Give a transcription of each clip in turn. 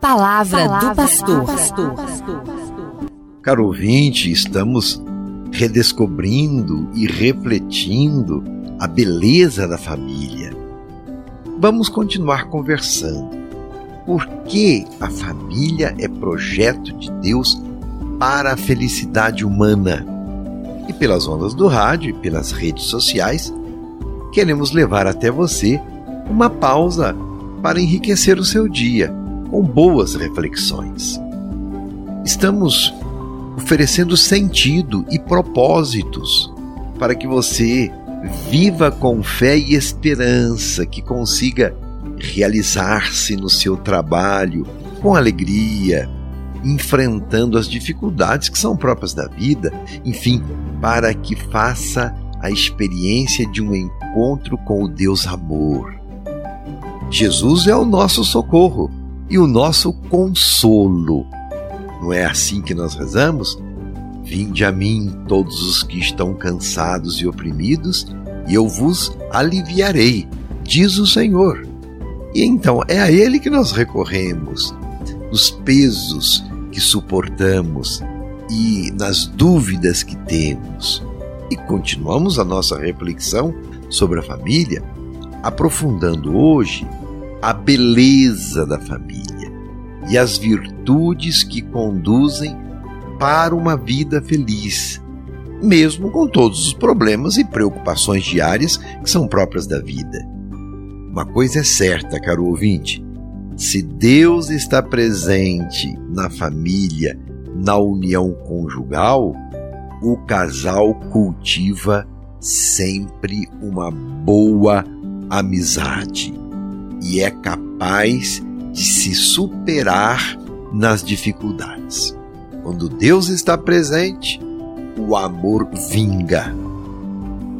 Palavra, Palavra do pastor. pastor. Caro ouvinte, estamos redescobrindo e refletindo a beleza da família. Vamos continuar conversando. Por que a família é projeto de Deus para a felicidade humana? E pelas ondas do rádio e pelas redes sociais, queremos levar até você uma pausa para enriquecer o seu dia com boas reflexões. Estamos oferecendo sentido e propósitos para que você viva com fé e esperança, que consiga realizar-se no seu trabalho com alegria, enfrentando as dificuldades que são próprias da vida, enfim, para que faça a experiência de um encontro com o Deus amor. Jesus é o nosso socorro e o nosso consolo. Não é assim que nós rezamos? Vinde a mim todos os que estão cansados e oprimidos, e eu vos aliviarei, diz o Senhor. E então é a Ele que nós recorremos, nos pesos que suportamos e nas dúvidas que temos. E continuamos a nossa reflexão sobre a família, aprofundando hoje a beleza da família e as virtudes que conduzem para uma vida feliz, mesmo com todos os problemas e preocupações diárias que são próprias da vida. Uma coisa é certa, caro ouvinte: se Deus está presente na família, na união conjugal, o casal cultiva sempre uma boa amizade e é capaz de se superar nas dificuldades. Quando Deus está presente, o amor vinga.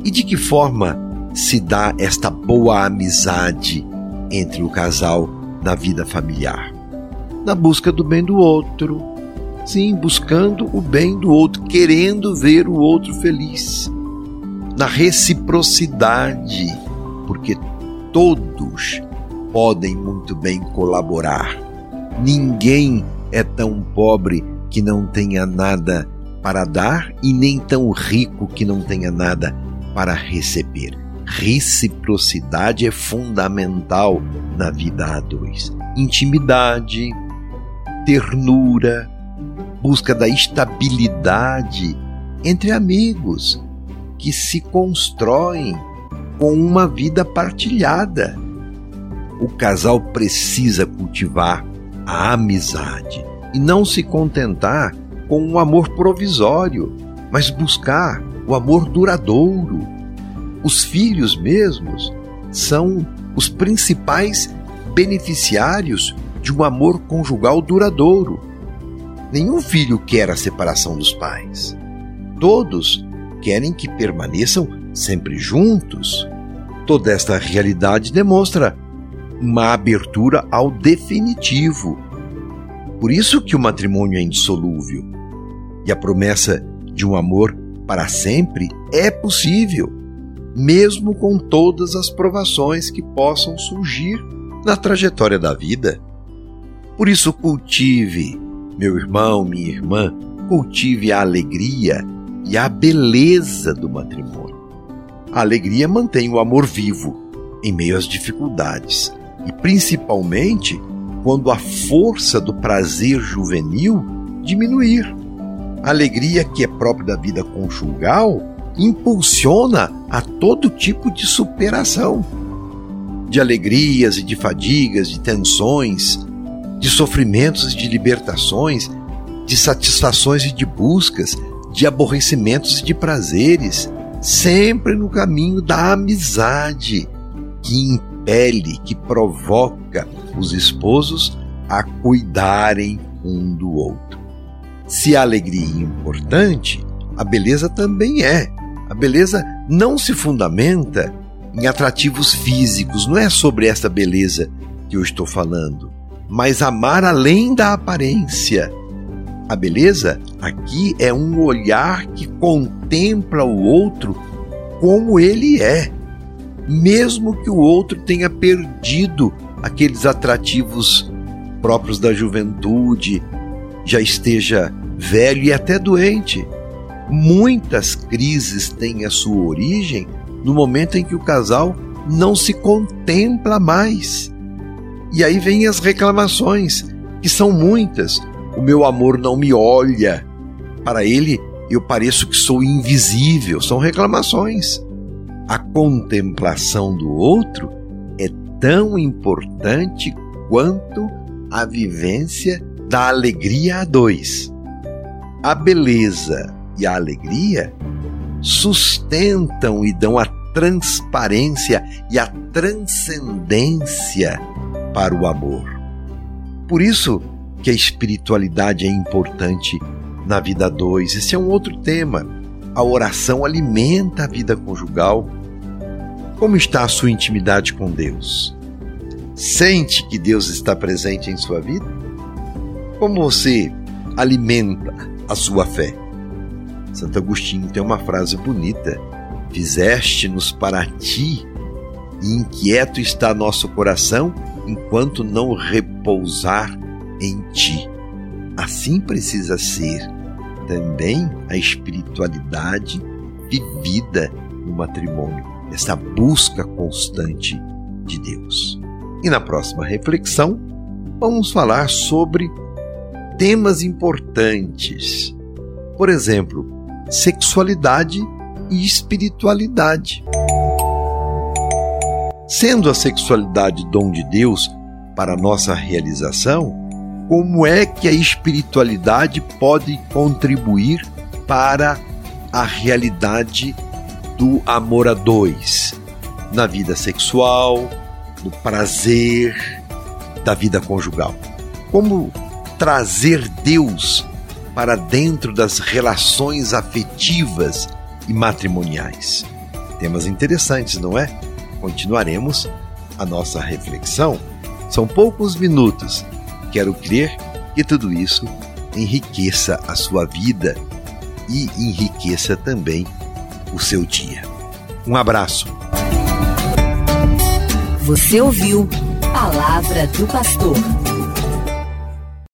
E de que forma se dá esta boa amizade entre o casal na vida familiar? Na busca do bem do outro. Sim, buscando o bem do outro, querendo ver o outro feliz. Na reciprocidade, porque todos podem muito bem colaborar. Ninguém é tão pobre que não tenha nada para dar e nem tão rico que não tenha nada para receber. Reciprocidade é fundamental na vida a dois. Intimidade, ternura, busca da estabilidade entre amigos que se constroem com uma vida partilhada o casal precisa cultivar a amizade e não se contentar com um amor provisório, mas buscar o amor duradouro. Os filhos mesmos são os principais beneficiários de um amor conjugal duradouro. Nenhum filho quer a separação dos pais. Todos querem que permaneçam sempre juntos. Toda esta realidade demonstra uma abertura ao definitivo. Por isso que o matrimônio é indissolúvel. E a promessa de um amor para sempre é possível, mesmo com todas as provações que possam surgir na trajetória da vida. Por isso, cultive, meu irmão, minha irmã, cultive a alegria e a beleza do matrimônio. A alegria mantém o amor vivo em meio às dificuldades e principalmente quando a força do prazer juvenil diminuir. A alegria que é própria da vida conjugal impulsiona a todo tipo de superação, de alegrias e de fadigas, de tensões, de sofrimentos e de libertações, de satisfações e de buscas, de aborrecimentos e de prazeres, sempre no caminho da amizade que pele que provoca os esposos a cuidarem um do outro. Se a alegria é importante, a beleza também é. A beleza não se fundamenta em atrativos físicos, não é sobre esta beleza que eu estou falando, mas amar além da aparência. A beleza aqui é um olhar que contempla o outro como ele é mesmo que o outro tenha perdido aqueles atrativos próprios da juventude, já esteja velho e até doente. Muitas crises têm a sua origem no momento em que o casal não se contempla mais. E aí vêm as reclamações, que são muitas. O meu amor não me olha. Para ele, eu pareço que sou invisível. São reclamações. A contemplação do outro é tão importante quanto a vivência da alegria a dois. A beleza e a alegria sustentam e dão a transparência e a transcendência para o amor. Por isso que a espiritualidade é importante na vida a dois. Esse é um outro tema. A oração alimenta a vida conjugal. Como está a sua intimidade com Deus? Sente que Deus está presente em sua vida? Como você alimenta a sua fé? Santo Agostinho tem uma frase bonita: Fizeste-nos para ti, e inquieto está nosso coração enquanto não repousar em ti. Assim precisa ser também a espiritualidade vivida no matrimônio, essa busca constante de Deus. E na próxima reflexão, vamos falar sobre temas importantes. Por exemplo, sexualidade e espiritualidade. Sendo a sexualidade dom de Deus para nossa realização, como é que a espiritualidade pode contribuir para a realidade do amor a dois, na vida sexual, no prazer da vida conjugal? Como trazer Deus para dentro das relações afetivas e matrimoniais. Temas interessantes, não é? Continuaremos a nossa reflexão. São poucos minutos. Quero crer que tudo isso enriqueça a sua vida e enriqueça também o seu dia. Um abraço. Você ouviu Palavra do Pastor.